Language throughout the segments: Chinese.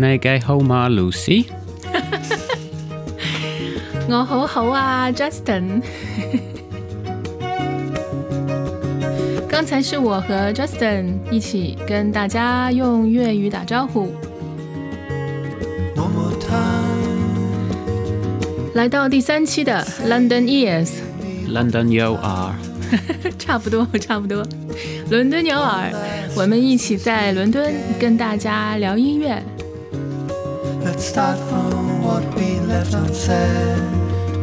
Nege Homa Lucy。我好好啊，Justin。刚才是我和 Justin 一起跟大家用粤语打招呼。来到第三期的 London Ears。London yo r，。差不多，差不多。伦敦牛耳，我们一起在伦敦跟大家聊音乐。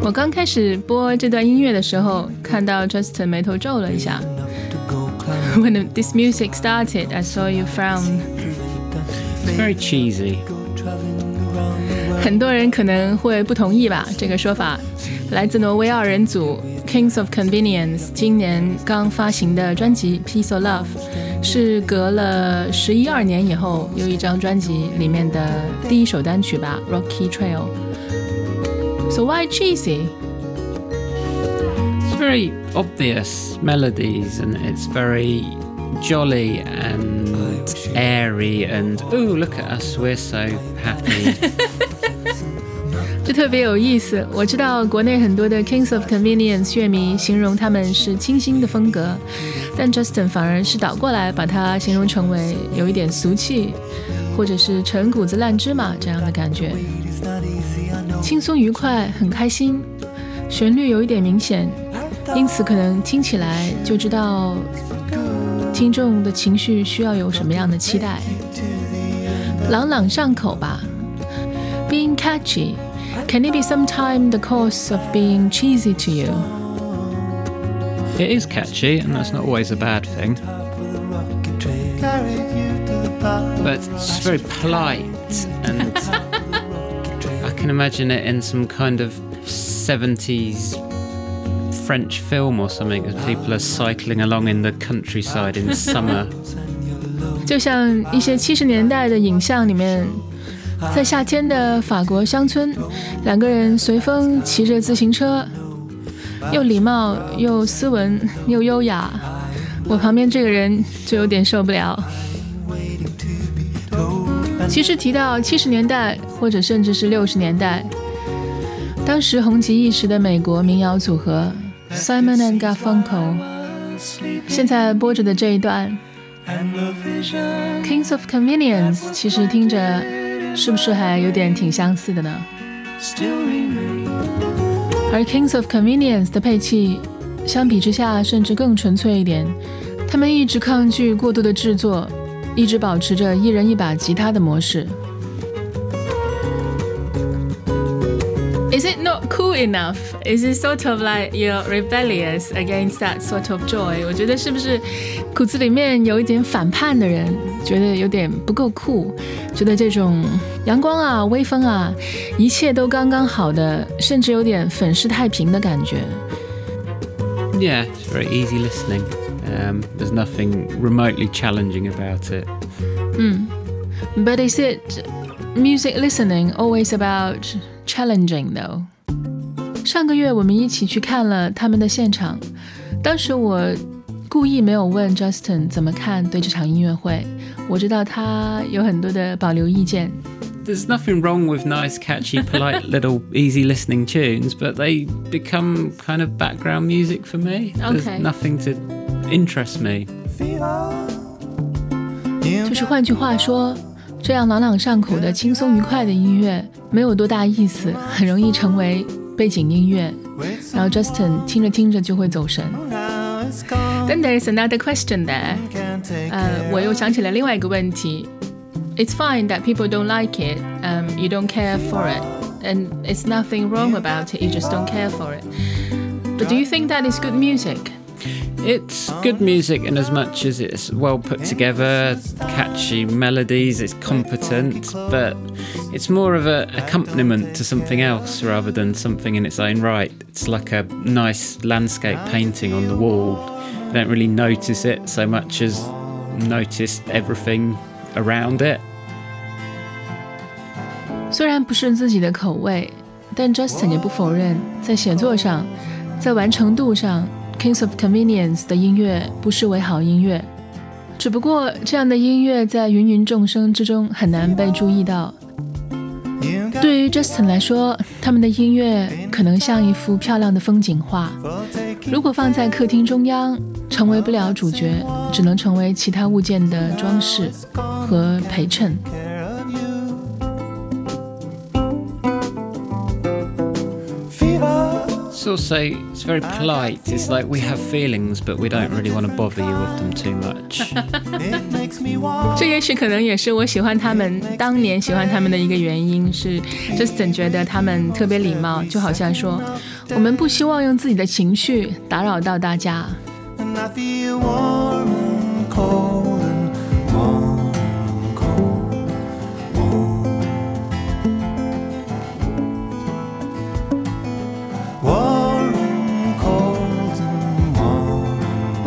我刚开始播这段音乐的时候，看到 Justin 眉头皱了一下。When this music started, I saw you frown. Very cheesy. 很多人可能会不同意吧，这个说法来自挪威二人组 Kings of Convenience 今年刚发行的专辑《Peace of Love》， 是隔了十一二年以后又一张专辑里面的第一首单曲吧，《Rocky Trail》。So why cheesy? It's very obvious melodies and it's very jolly and airy and oh look at us we're so happy 这特别有意思。我知道国内很多的 Kings of Convenience 乐迷形容他们是清新的风格，但 Justin 反而是倒过来把它形容成为有一点俗气，或者是陈谷子烂芝麻这样的感觉。轻松愉快，很开心，旋律有一点明显，因此可能听起来就知道听众的情绪需要有什么样的期待，朗朗上口吧。Being catchy, can it be sometime the cause of being cheesy to you? It is catchy, and that's not always a bad thing. But it's very polite and can imagine it in some kind of 70s French film or something as people are cycling along in the countryside in summer. 就像一些七十年代的影像里面，在夏天的法国乡村，两个人随风骑着自行车， 又礼貌又斯文又优雅。我旁边这个人就有点受不了。其实提到七十年代，或者甚至是六十年代，当时红极一时的美国民谣组合 Simon and Garfunkel，现在播着的这一段 Kings of Convenience，其实听着是不是还有点挺相似的呢？而 Kings of Convenience 的配器相比之下，甚至更纯粹一点，他们一直抗拒过度的制作。一直保持着一人一把吉他的模式。Is it not cool enough? Is it sort of like you're rebellious against that sort of joy? 我觉得是不是骨子里面有一点反叛的人，觉得有点不够酷，觉得这种 阳光啊、微风啊，一切都刚刚好的，甚至有点粉饰太平的感觉。Yeah, it's very easy listening. Um, there's nothing remotely challenging about it. Mm. But is it music listening always about challenging though? 上个月我们一起去看了他们的现场，当时我故意没有问 Justin 怎么看对这场音乐会，我知道他有很多的保留意见。 There's nothing wrong with nice, catchy, polite little easy listening tunes, but they become kind of background music for me. Okay. There's nothing to interest me. 就是换句话说，这样朗朗上口的轻松愉快的音乐没有多大意思，很容易成为背景音乐，然后 Justin 听着听着就会走神。Then there is another question there。呃，我又想起了另外一个问题。 It's fine that people don't like it, um, you don't care for it, and it's nothing wrong about it, you just don't care for it. But do you think that is good music? It's good music in as much as it's well put together, catchy melodies, it's competent, but it's more of an accompaniment to something else rather than something in its own right. It's like a nice landscape painting on the wall. You don't really notice it so much as notice everything around it. 虽然不是自己的口味，但 Justin 也不否认，在写作上，在完成度上。Kings of Convenience 的音乐不失为好音乐，只不过这样的音乐在芸芸众生之中很难被注意到，对于 Justin 来说，他们的音乐可能像一幅漂亮的风景画，如果放在客厅中央，成为不了主角，只能成为其他物件的装饰和陪衬。also it's very polite. It's like we have feelings, but we don't really want to bother you with them too much. 这也许可能也是我喜欢他们当年喜欢他们的一个原因，是 Justin 觉得他们特别礼貌，就好像说我们不希望用自己的情绪打扰到大家。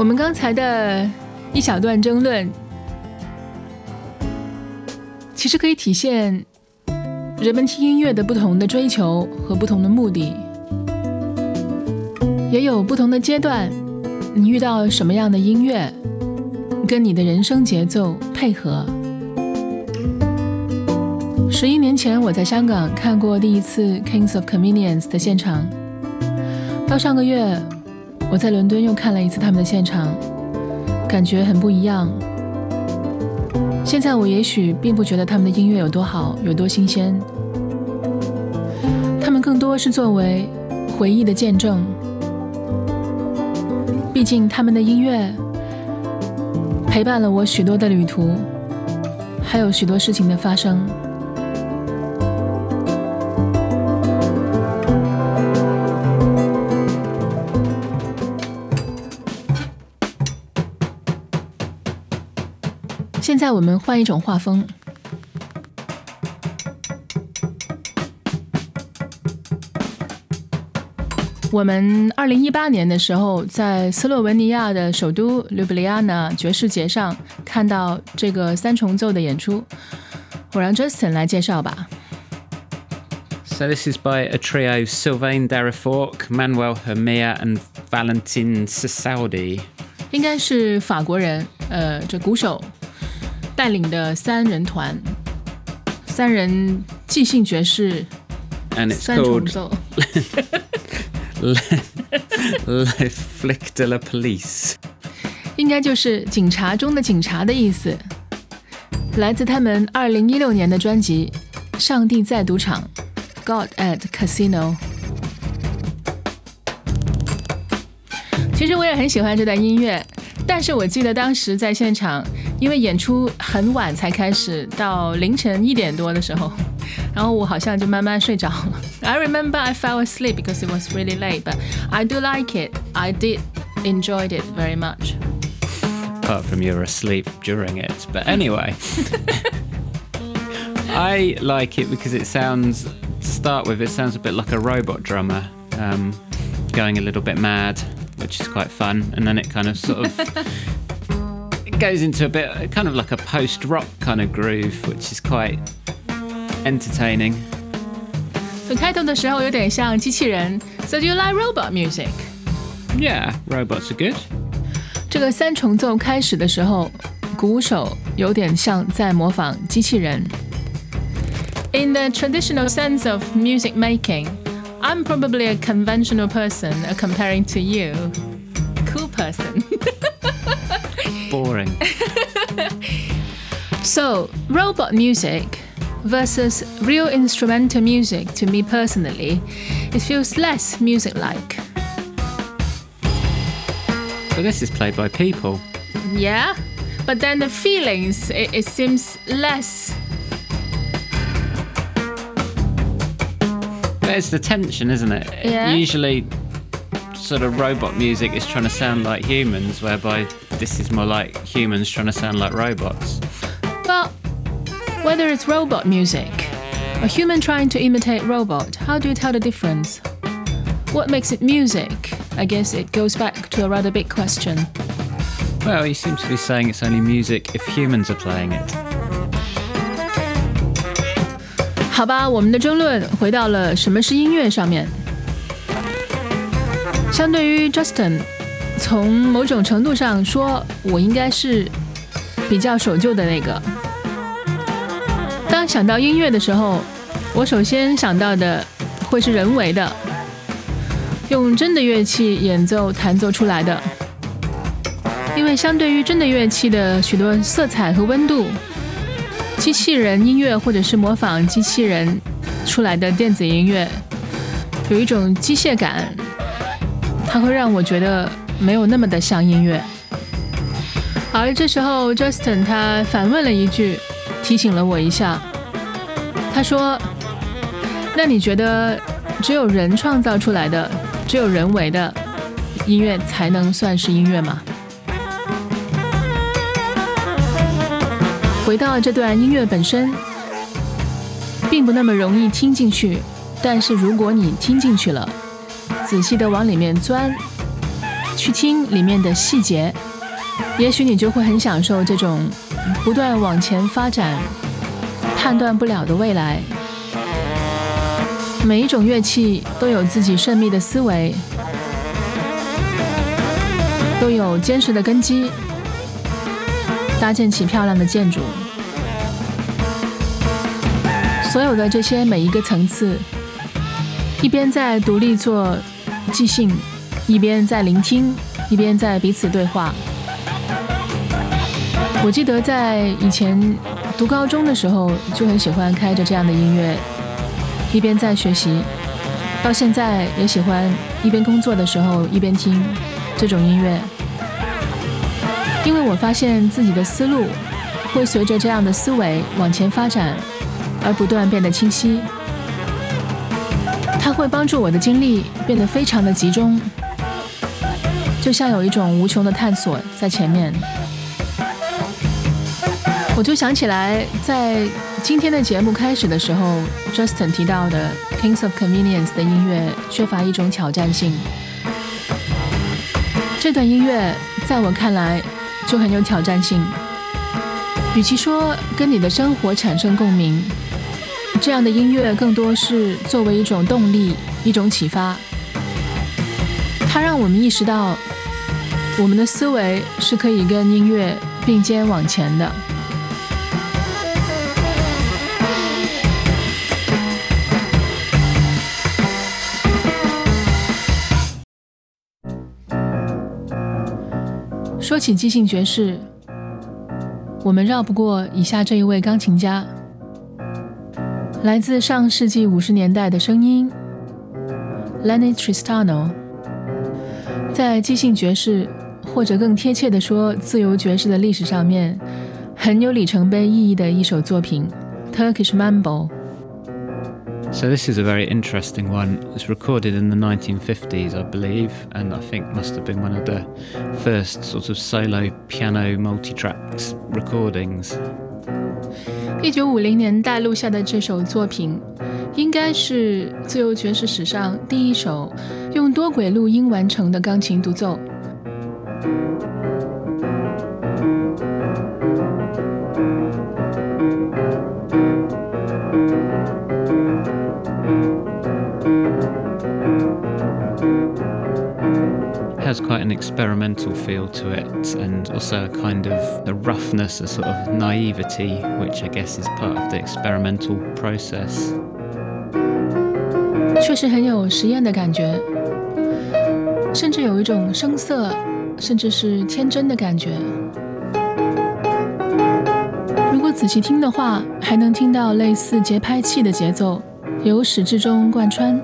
我们刚才的一小段争论，其实可以体现人们听音乐的不同的追求和不同的目的，也有不同的阶段。你遇到什么样的音乐，跟你的人生节奏配合？十一年前，我在香港看过第一次 Kings of Convenience 的现场，到上个月。我在伦敦又看了一次他们的现场，感觉很不一样。现在我也许并不觉得他们的音乐有多好，有多新鲜，他们更多是作为回忆的见证。毕竟他们的音乐陪伴了我许多的旅途，还有许多事情的发生。在我们换一种画风。我们二零一八年的时候，在斯洛文尼亚的首都卢布利亚纳爵士节上看到这个三重奏的演出，我让 Justin 来介绍吧。So this is by a trio: Sylvain Darifork, Manuel Hermia, and Valentin Sasaudi。应该是法国人，呃，这鼓手。带领的三人团，三人即兴爵士，and it's called Le Flic de la Police，应该就是警察中的警察的意思。来自他们二零一六年的专辑《上帝在赌场》（God at Casino）。其实我也很喜欢这段音乐，但是我记得当时在现场。因为演出很晚才开始，到凌晨一点多的时候，然后我好像就慢慢睡着了。I remember I fell asleep because it was really late, but I do like it. I did enjoyed it very much. Apart from you were asleep during it, but anyway. I like it because it sounds, to start with, it sounds a bit like a robot drummer, um, going a little bit mad, which is quite fun. And then it kind of sort of goes into a bit kind of like a post rock kind of groove, which is quite entertaining. 就开头的时候有点像机器人。So do you like robot music? Yeah, robots are good. 这个三重奏开始的时候，鼓手有点像在模仿机器人。In the traditional sense of music making, I'm probably a conventional person uh, comparing to you. Cool person. boring. so, robot music versus real instrumental music, to me personally, it feels less music like. So, this is played by people. Yeah, but then the feelings, it, it seems less. There's the tension, isn't it? Yeah. Usually, sort of robot music is trying to sound like humans, whereby this is more like humans trying to sound like robots. Well, whether it's robot music, a human trying to imitate robot, how do you tell the difference? What makes it music? I guess it goes back to a rather big question. Well, you seem to be saying it's only music if humans are playing it. 好吧，我们的争论回到了什么是音乐上面。相对于 Justin 从某种程度上说，我应该是比较守旧的那个。当想到音乐的时候，我首先想到的会是人为的，用真的乐器演奏弹奏出来的。因为相对于真的乐器的许多色彩和温度，机器人音乐或者是模仿机器人出来的电子音乐，有一种机械感，它会让我觉得没有那么的像音乐。而这时候，Justin 他反问了一句，提醒了我一下。他说：“那你觉得只有人创造出来的、只有人为的音乐才能算是音乐吗？”回到这段音乐本身，并不那么容易听进去。但是如果你听进去了，仔细的往里面钻，去听里面的细节，也许你就会很享受这种不断往前发展、判断不了的未来。每一种乐器都有自己神秘的思维，都有坚实的根基。搭建起漂亮的建筑，所有的这些每一个层次，一边在独立做即兴，一边在聆听，一边在彼此对话。我记得在以前读高中的时候，就很喜欢开着这样的音乐，一边在学习，到现在也喜欢一边工作的时候一边听这种音乐。因为我发现自己的思路会随着这样的思维往前发展，而不断变得清晰。它会帮助我的精力变得非常的集中，就像有一种无穷的探索在前面。我就想起来，在今天的节目开始的时候，Justin 提到的 Kings of Convenience 的音乐缺乏一种挑战性。这段音乐在我看来。就很有挑战性。与其说跟你的生活产生共鸣，这样的音乐更多是作为一种动力、一种启发。它让我们意识到，我们的思维是可以跟音乐并肩往前的。说起即兴爵士，我们绕不过以下这一位钢琴家，来自上世纪五十年代的声音，Lenny Tristano，在即兴爵士，或者更贴切的说自由爵士的历史上面，很有里程碑意义的一首作品，Turkish Mambo。So this is a very interesting one. It's recorded in the 1950s, I believe, and I think must have been one of the first sort of solo piano multi-tracked recordings. 一九五零年代录下的这首作品，应该是自由爵士史上第一首用多轨录音完成的钢琴独奏。 Has quite an experimental feel to it, and also a kind of a roughness, a sort of naivety, which I guess is part of the experimental process. 确实很有实验的感觉，甚至有一种声色，甚至是天真的感觉。如果仔细听的话，还能听到类似节拍器的节奏，由始至终贯穿。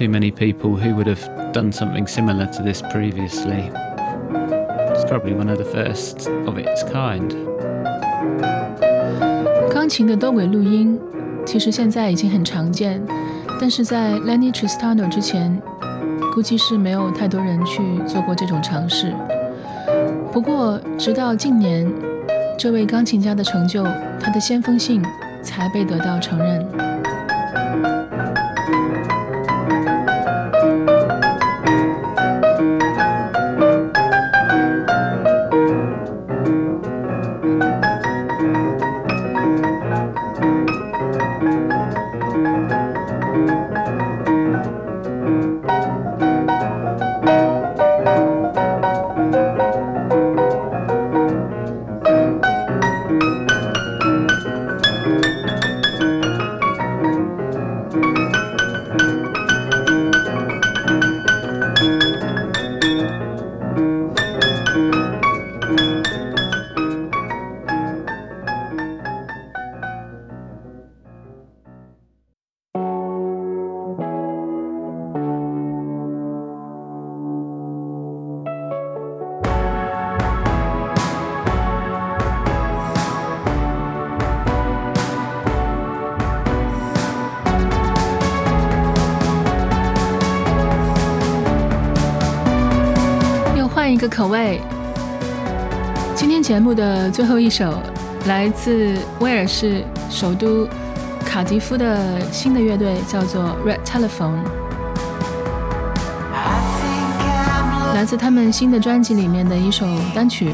Too many people who would have done something similar to this previously. It's probably one of the first of its kind. 钢琴的多轨录音，其实现在已经很常见，但是在 Lenny Tristano 之前，估计是没有太多人去做过这种尝试。不过，直到近年，这位钢琴家的成就，他的先锋性才被得到承认。个口味。今天节目的最后一首来自威尔士首都卡迪夫的新的乐队，叫做 Red Telephone，来自他们新的专辑里面的一首单曲《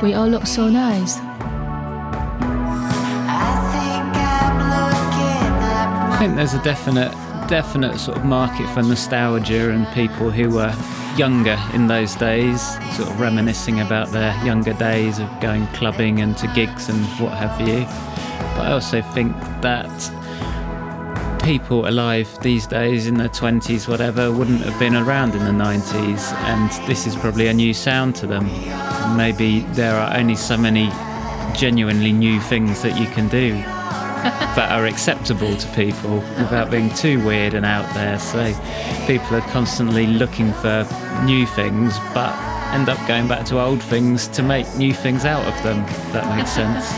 We All Look So Nice》。I think there's a definite, definite sort of market for nostalgia and people who were younger in those days, sort of reminiscing about their younger days of going clubbing and to gigs and what have you. But I also think that people alive these days in their 20s, whatever, wouldn't have been around in the 90s, and this is probably a new sound to them. Maybe there are only so many genuinely new things that you can do that are acceptable to people without being too weird and out there. So people are constantly looking for new things, but end up going back to old things to make new things out of them. If that makes sense.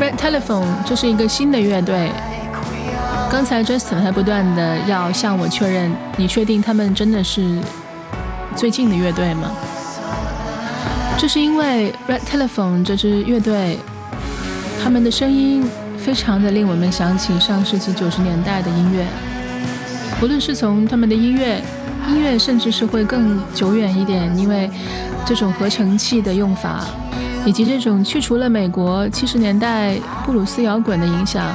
Red Telephone 这是一个新的乐队。刚才 Justin 还不断的要向我确认，你确定他们真的是最近的乐队吗？ 这是因为 Red Telephone 这支乐队，他们的声音非常的令我们想起上世纪九十年代的音乐。无论是从他们的音乐，音乐甚至是会更久远一点，因为这种合成器的用法，以及这种去除了美国七十年代布鲁斯摇滚的影响，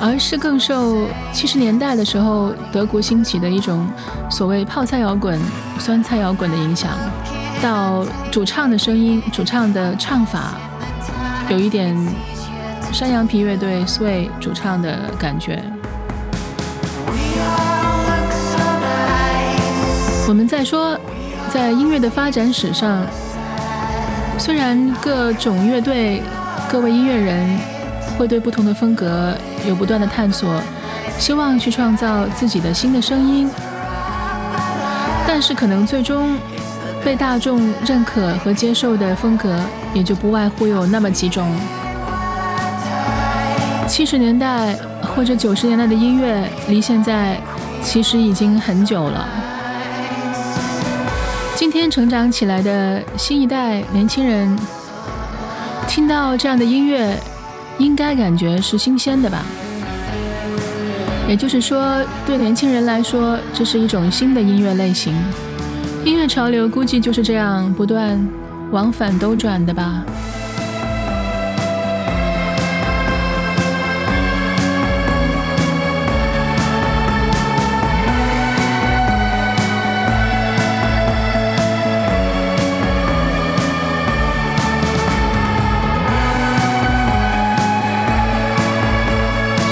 而是更受七十年代的时候德国兴起的一种所谓泡菜摇滚、酸菜摇滚的影响。到主唱的声音，主唱的唱法有一点山羊皮乐队 Sway 主唱的感觉。我们在说，在音乐的发展史上，虽然各种乐队、各位音乐人会对不同的风格有不断的探索，希望去创造自己的新的声音，但是可能最终。被大众认可和接受的风格，也就不外乎有那么几种。七十年代或者九十年代的音乐，离现在其实已经很久了。今天成长起来的新一代年轻人，听到这样的音乐，应该感觉是新鲜的吧？也就是说，对年轻人来说，这是一种新的音乐类型。音乐潮流估计就是这样不断往返兜转的吧。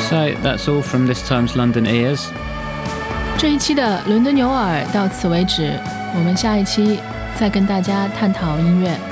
So that's all from this time's London Ears. 这一期的伦敦牛耳到此为止。我们下一期再跟大家探讨音乐。